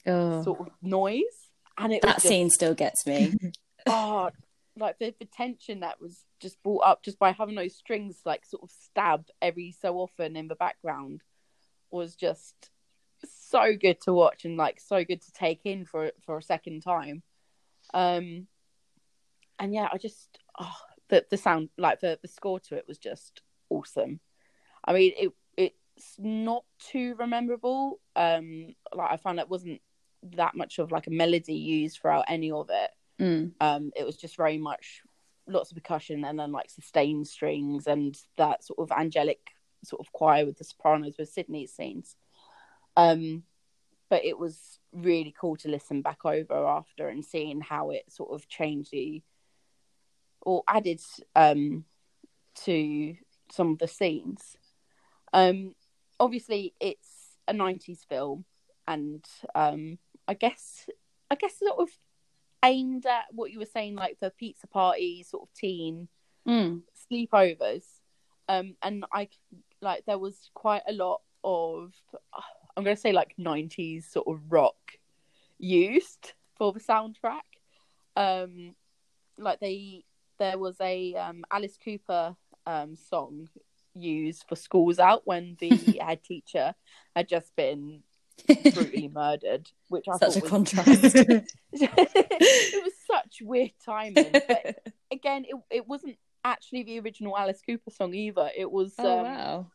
Oh, sort of noise and it that just, scene still gets me. [laughs] oh, like the, the tension that was just brought up just by having those strings like sort of stab every so often in the background was just so good to watch and like so good to take in for for a second time. Um, and yeah, I just oh, the the sound like the the score to it was just awesome. I mean, it it's not too rememberable. Um, like I found it wasn't that much of like a melody used throughout any of it. Mm. Um, it was just very much lots of percussion and then like sustained strings and that sort of angelic sort of choir with the sopranos with Sidney's scenes. Um, but it was really cool to listen back over after and seeing how it sort of changed the or added um, to some of the scenes. Um, obviously, it's a '90s film, and um, I guess I guess sort of aimed at what you were saying, like the pizza party sort of teen Mm. sleepovers. Um, and I like there was quite a lot of I'm gonna say like 90s sort of rock used for the soundtrack. Um, like they there was a um, Alice Cooper um, song used for schools out when the [laughs] head teacher had just been brutally [laughs] murdered, which I Such a thought was contrast. [laughs] it was such weird timing. But again, it it wasn't actually the original Alice Cooper song either. It was oh um, wow.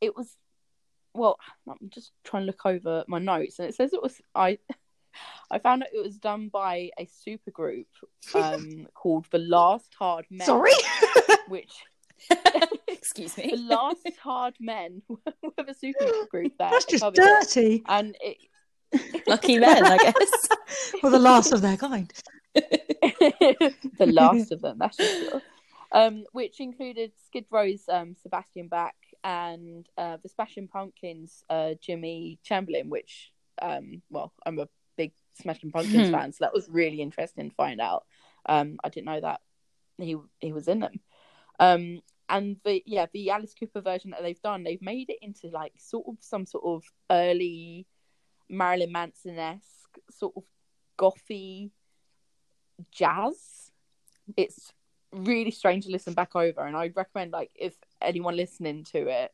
it was well, I'm just trying to look over my notes and it says it was I I found out it was done by a supergroup [laughs] um called The Last Hard Men. Sorry. [laughs] Which [laughs] Excuse me, The. Last Hard Men were a supergroup that That's just covered it. dirty. And it Lucky men, I guess. Or the last of their kind. the last of them, that's for sure. Um, which included Skid Row's um, Sebastian Bach and uh, the Smashing Pumpkins' uh, Jimmy Chamberlin, which, um, well, I'm a Smashing Pumpkins Hmm. fan, so that was really interesting to find out. Um, I didn't know that he he was in them. Um, and the yeah, the Alice Cooper version that they've done, they've made it into like sort of some sort of early Marilyn Manson esque sort of gothy jazz. It's really strange to listen back over, and I'd recommend like if anyone listening to it,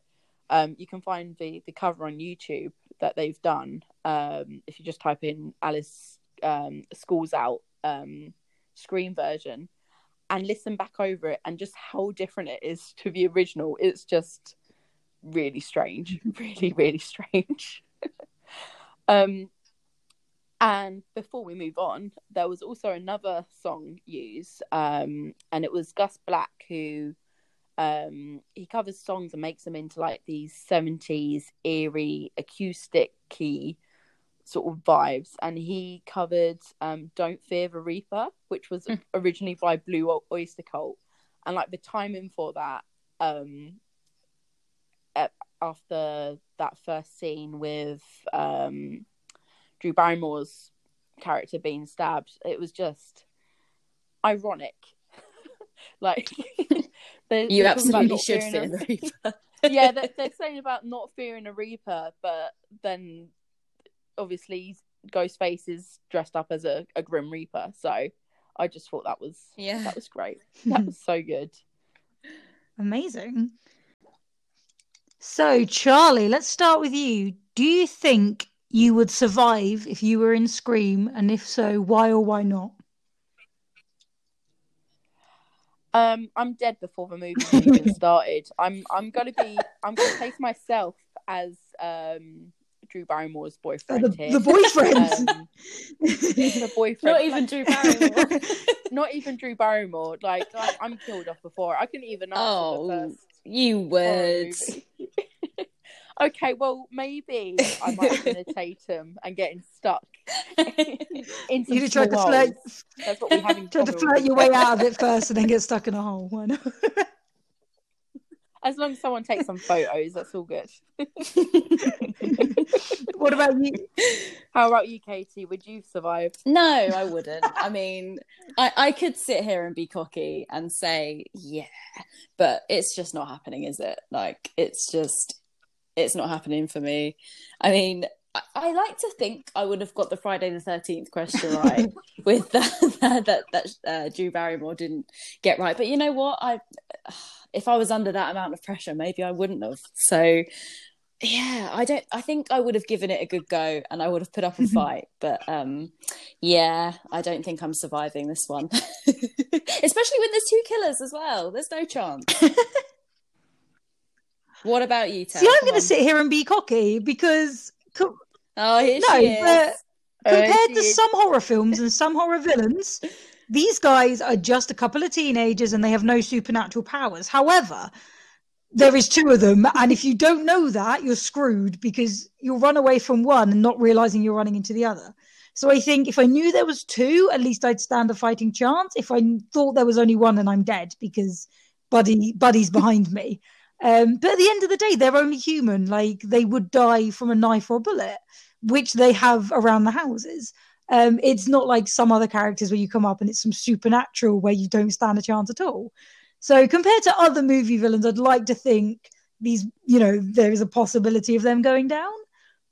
um, you can find the the cover on YouTube that they've done. Um, if you just type in Alice um, Schools Out um, Scream version and listen back over it, and just how different it is to the original. It's just really strange, [laughs] really, really strange. [laughs] um, and before we move on, there was also another song used, um, and it was Gus Black who um, he covers songs and makes them into like these seventies eerie acoustic key sort of vibes. And he covered um, "Don't Fear the Reaper," which was Hmm. originally by Blue Oyster Cult, and like the timing for that, um, after that first scene with um, Drew Barrymore's character being stabbed, it was just ironic. [laughs] like [laughs] they- You they're absolutely should fearing fear a- Reaper. [laughs] yeah, they're, they're saying about not fearing a Reaper, but then obviously Ghostface is dressed up as a, a Grim Reaper. So I just thought that was Yeah. that was great. That was so good. Amazing. So, Charlie, let's start with you. Do you think you would survive if you were in Scream? And if so, why or why not? Um, I'm dead before the movie even [laughs] started. I'm I'm gonna be I'm gonna place myself as um Drew Barrymore's boyfriend the, here. the boyfriend. Um, the boyfriend. Not even Drew [laughs] Barrymore. not even Drew Barrymore. Like, like I'm killed off before. I couldn't even answer Oh, the first you horror would. Movie. okay, well maybe I might have been a Tatum and getting stuck [laughs] in you tried to small flirt, holes. That's what we have in tried to flirt your way out of it first and then get stuck in a hole. Why not? As long as someone takes some photos, that's all good. [laughs] what about you? How about you, Katie? Would you survive? No, I wouldn't. I mean, I, I could sit here and be cocky and say, yeah, but it's just not happening, is it? Like, it's just, it's not happening for me. I mean, I, I like to think I would have got the Friday the 13th question [laughs] right with [laughs] that, that, that uh, Drew Barrymore didn't get right. But you know what? I, [sighs] if I was under that amount of pressure, maybe I wouldn't have. So yeah, I don't. I think I would have given it a good go, and I would have put up a [laughs] fight. But um, yeah, I don't think I'm surviving this one, especially when there's two killers as well. There's no chance. What about you, Ted? See, I'm going to sit here and be cocky because co- Oh, here no, she is. but compared Uh, to some horror films [laughs] and some horror villains, these guys are just a couple of teenagers and they have no supernatural powers. However, there is two of them, and if you don't know that, you're screwed because you'll run away from one and not realizing you're running into the other. So I think if I knew there was two, at least I'd stand a fighting chance. If I thought there was only one, and I'm dead because Buddy Buddy's behind me. Um, but at the end of the day, they're only human. Like they would die from a knife or a bullet, which they have around the houses. Um, it's not like some other characters where you come up and it's some supernatural where you don't stand a chance at all. So compared to other movie villains, I'd like to think these, you know, there is a possibility of them going down.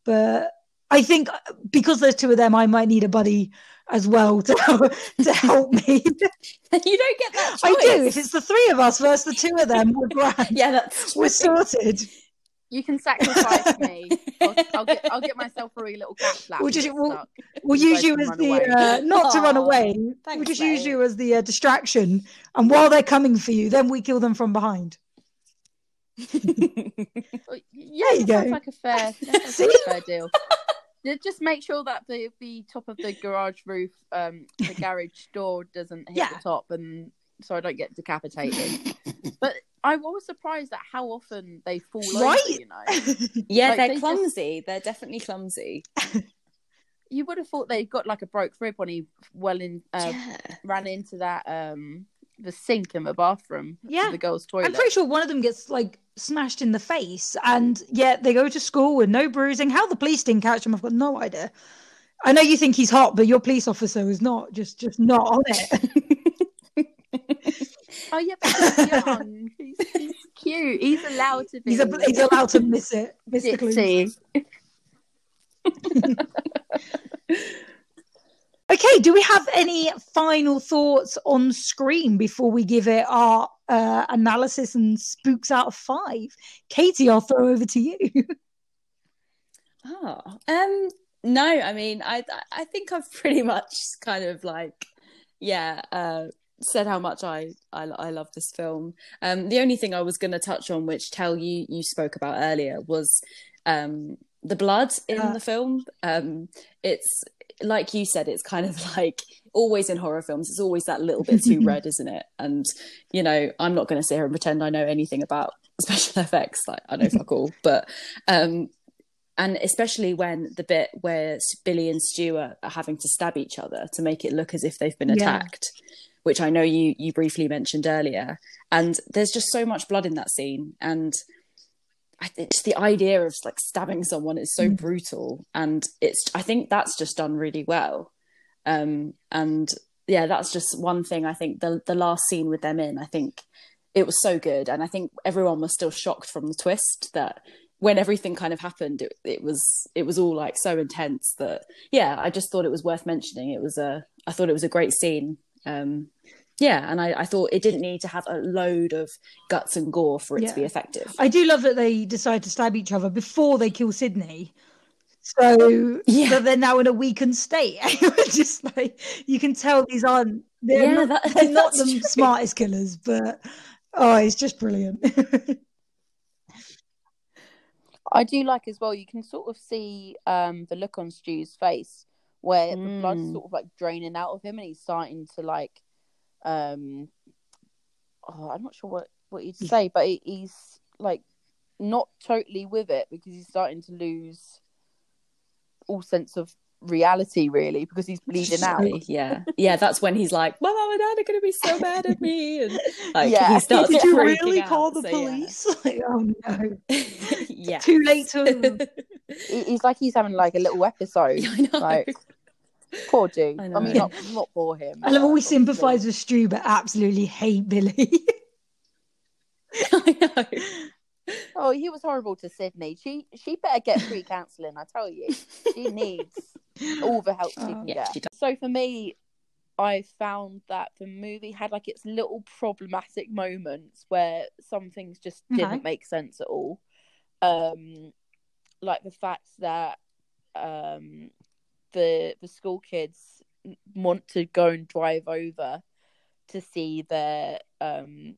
But I think uh, because there's two of them, I might need a buddy as well to [laughs] to help me. [laughs] you don't get that choice. I do. If it's the three of us versus the two of them, we're [laughs] grand. yeah, that's We're sorted. You can sacrifice me. I'll, I'll get I'll get myself a wee little cat flap. We'll just- we'll- We'll use you as the uh, not to run Aw, away. we'll thanks, just use you as the uh, distraction, and while they're coming for you, then we kill them from behind. Well, Yeah, There you go. like a fair, See? like a fair deal. Ju- Just make sure that the the top of the garage roof, um, the garage door doesn't hit Yeah. the top, and so I don't get decapitated. [laughs] but I was surprised at how often they fall Right? over. You know, [laughs] yeah, Like, they're they just- clumsy. They're definitely clumsy. you would have thought they got like a broke rib when he well in uh, yeah. ran into that um the sink in the bathroom, Yeah. the girls' toilet. I'm pretty sure one of them gets like smashed in the face, and yet they go to school with no bruising. How the police didn't catch him, I've got no idea. I know you think he's hot, but your police officer is not just just not on it. [laughs] Oh yeah, but he's young. he's, he's cute. He's allowed to be. He's, a, he's allowed to miss it. Miss the clues. [laughs] Okay, do we have any final thoughts on Scream before we give it our uh, analysis and spooks out of five? Katie, I'll throw over to you. Oh, [laughs] um, no, I mean, I I think I've pretty much kind of like, yeah, uh, said how much I I, I love this film. Um, the only thing I was going to touch on, which tell you you spoke about earlier, was um the blood in Yeah. the film. Um, it's like you said, it's kind of [laughs] like always in horror films. It's always that little bit too red, [laughs] isn't it? And you know, I'm not going to sit here and pretend I know anything about [laughs] special effects. Like I know fuck all, but um and especially when the bit where Billy and Stuart are having to stab each other to make it look as if they've been Yeah. attacked, which I know you you briefly mentioned earlier. And there's just so much blood in that scene, and I think just the idea of like stabbing someone is so Mm. brutal, and it's I think that's just done really well. Um, and yeah, that's just one thing. I think the the last scene with them in, I think it was so good, and I think everyone was still shocked from the twist that when everything kind of happened, it, it was it was all like so intense that yeah, I just thought it was worth mentioning. It was a I thought it was a great scene. Um, yeah, and I, I thought it didn't need to have a load of guts and gore for it to be effective. I do love that they decide to stab each other before they kill Sidney. So Yeah. that they're now in a weakened state. [laughs] just like you can tell these aren't they're Yeah, not, that- [laughs] they're not the true. smartest killers, but oh, it's just brilliant. [laughs] I do like as well. You can sort of see um the look on Stu's face where the blood's Mm. sort of like draining out of him, and he's starting to like, um, oh, I'm not sure what what you'd say, but he, he's like not totally with it because he's starting to lose all sense of reality, really, because he's bleeding out. Yeah, yeah, that's when he's like, "My mom and dad are going to be so mad at me," and like Yeah. he starts Did you really out, call the so, yeah. police? [laughs] Like, oh no. yeah. [laughs] Too late to [laughs] He- He's like he's having like a little episode. I know. Like, Poor dude. I I, mean, not not poor him. I love we sympathise with Stu, but absolutely hate Billy. [laughs] I know. [laughs] Oh, he was horrible to Sidney. She she better get free counselling. I tell you, she [laughs] needs all the help she Oh. can Yeah, get. she. So for me, I found that the movie had like its little problematic moments where some things just didn't make sense at all. Um, like the fact that um the the school kids want to go and drive over to see their um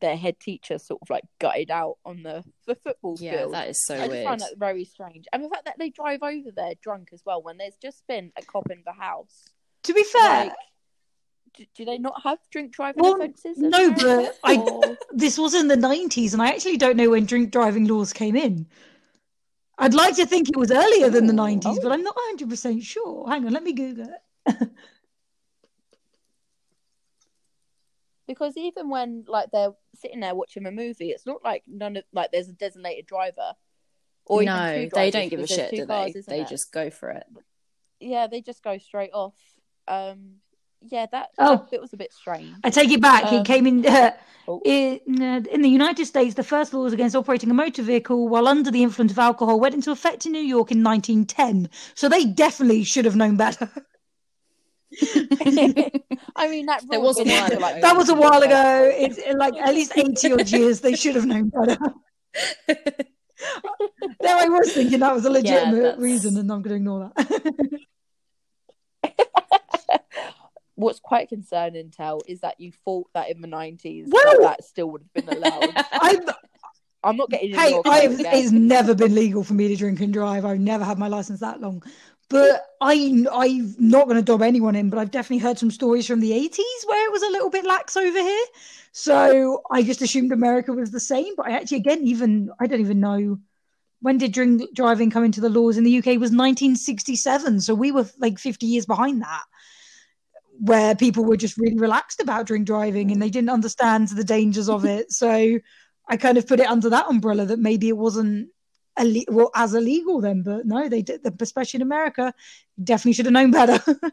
their head teacher sort of like gutted out on the, the football Yeah, field. that is so weird. I find that very strange. And the fact that they drive over there drunk as well when there's just been a cop in the house. To be fair, Like, do, do they not have drink driving Well, offences? no, America? but I- this was in the 90s, and I actually don't know when drink driving laws came in. I'd like to think it was earlier than the Oh, 90s, but. I'm not 100% sure. Hang on, let me Google it. [laughs] because even when like they're sitting there watching a movie, it's not like none of like there's a designated driver. Or no, two they don't give a shit, do cars, they? They there? just go for it. yeah, they just go straight off. Um, yeah, that, Oh. that bit was a bit strange. I take it back. Um, it came in. Uh, Oh. in, uh, in the United States, the first laws against operating a motor vehicle while under the influence of alcohol went into effect in New York in 1910. So they definitely should have known better. [laughs] I mean, that It rule was a while ago. like, that was a while ago. ago. [laughs] It's uh, like at least 80 odd years. They should have known better. [laughs] There I was thinking that was a legitimate that's- reason, and I'm going to ignore that. What's quite concerning, Tel, is that you thought that in the nineties Well- that, still would have been allowed. [laughs] I'm, I'm not getting hey, I've, it's never been legal for me to drink and drive. I've never had my license that long. But I, I'm not going to dob anyone in, but I've definitely heard some stories from the 80s where it was a little bit lax over here. So I just assumed America was the same. But I actually, again, even, I don't even know when did drink driving come into the laws in the UK it was 1967. So we were like 50 years behind that, where people were just really relaxed about drink driving and they didn't understand the dangers of it. So I kind of put it under that umbrella that maybe it wasn't ille- well as illegal then, but no, they did, especially in America, definitely should have known better. [laughs]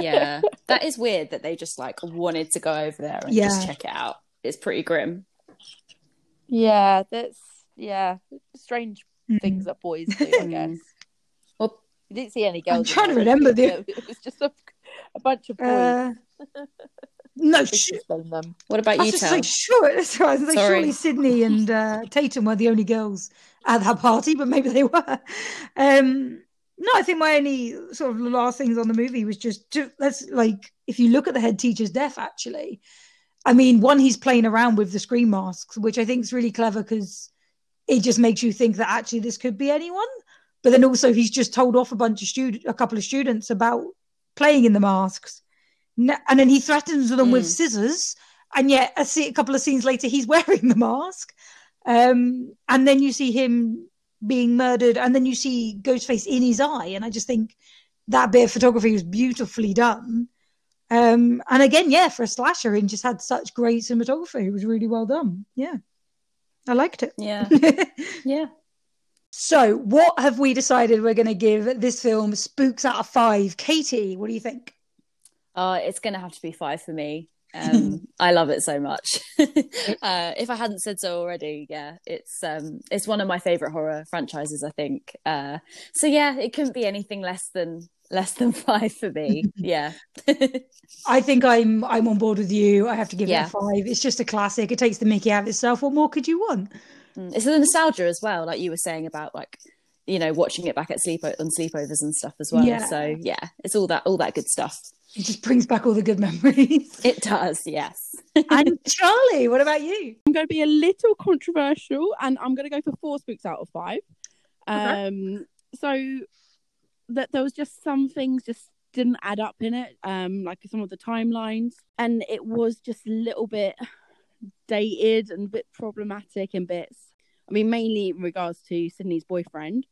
yeah, that is weird that they just like wanted to go over there and just check it out. It's pretty grim. Yeah, that's yeah, strange things that boys do, I [laughs] Mm. guess. Well, You didn't see any girls. in trying to remember did you? the- [laughs] It was just a, a bunch of boys. Uh, no, Just sh- explain them. what about I you, was just Tel? like, sure, [laughs] that's right. I was like, Sorry. surely Sidney [laughs] and uh, Tatum were the only girls at that party, but maybe they were. Um, no, I think my only sort of last things on the movie was just to, let's like if you look at the head teacher's death, actually, I mean, one he's playing around with the screen masks, which I think is really clever because it just makes you think that actually this could be anyone. But then also he's just told off a bunch of student, a couple of students about playing in the masks, and then he threatens them with Mm. scissors, and yet a, a couple of scenes later he's [laughs] wearing the mask, um, and then you see him being murdered, and then you see Ghostface in his eye, and I just think that bit of photography was beautifully done. Um, and again, yeah, for a slasher, and just had such great cinematography. It was really well done. Yeah, I liked it. Yeah, [laughs] yeah. So, what have we decided we're going to give this film spooks out of five? Katie, what do you think? Uh, it's going to have to be five for me. [laughs] Um, I love it so much. [laughs] uh, if I hadn't said so already, yeah, it's um, it's one of my favorite horror franchises. I think. Uh, so yeah, it couldn't be anything less than less than [laughs] five for me. Yeah. I think I'm I'm on board with you. I have to give Yeah. it a five. It's just a classic. It takes the Mickey out of itself. What more could you want? Mm, it's the nostalgia as well, like you were saying about like you know watching it back at sleep on sleepovers and stuff as well. Yeah. So yeah, it's all that all that good stuff. It just brings back all the good memories. It does, yes. [laughs] and Charlie, what about you? I'm going to be a little controversial, and I'm going to go for four spooks out of five. Okay. Um, so that there was just some things just didn't add up in it, um, like some of the timelines, and it was just a little bit dated and a bit problematic in bits. I mean, mainly in regards to Sidney's boyfriend.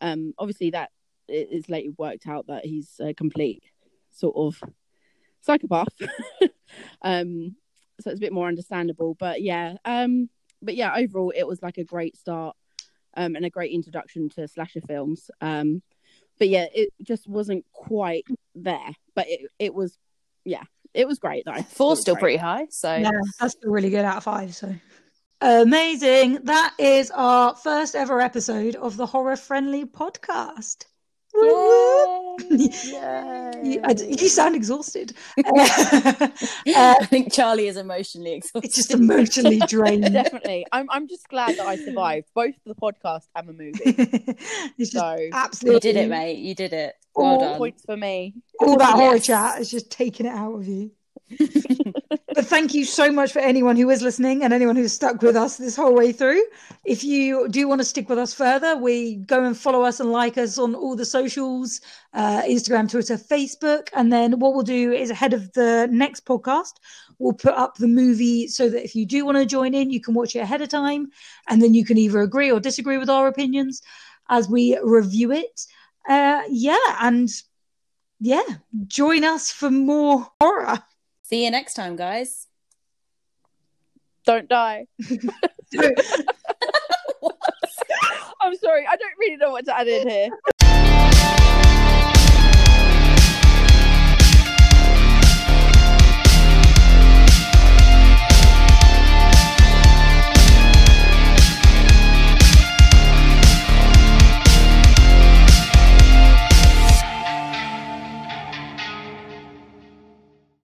Um, obviously, that it is later worked out that he's a complete sort of psychopath. [laughs] um, so it's a bit more understandable. But yeah, um, but yeah, overall, it was like a great start um, and a great introduction to slasher films. Um, but yeah, it just wasn't quite there. But it it was, yeah, it was great though. It Four's was still great. pretty high, so Yeah, that's still really good out of five. So amazing. That is our first ever episode of the horror friendly podcast. Yay. [laughs] You, I you sound exhausted. [laughs] [laughs] Uh, I think Charlie is emotionally exhausted. it's just emotionally drained. Definitely. I'm I'm just glad that I survived both the podcast and the movie. So absolutely You did it, mate. You did it. Well All done. points for me. all that horror chat is just taking it out of you. But thank you so much for anyone who is listening and anyone who's stuck with us this whole way through. If you do want to stick with us further, we go and follow us and like us on all the socials uh, Instagram, Twitter, Facebook. And then what we'll do is ahead of the next podcast, we'll put up the movie so that if you do want to join in, you can watch it ahead of time. And then you can either agree or disagree with our opinions as we review it. Uh, yeah. And yeah, join us for more horror. See you next time, guys. Don't die. [laughs] [laughs] I'm sorry, I don't really know what to add in here.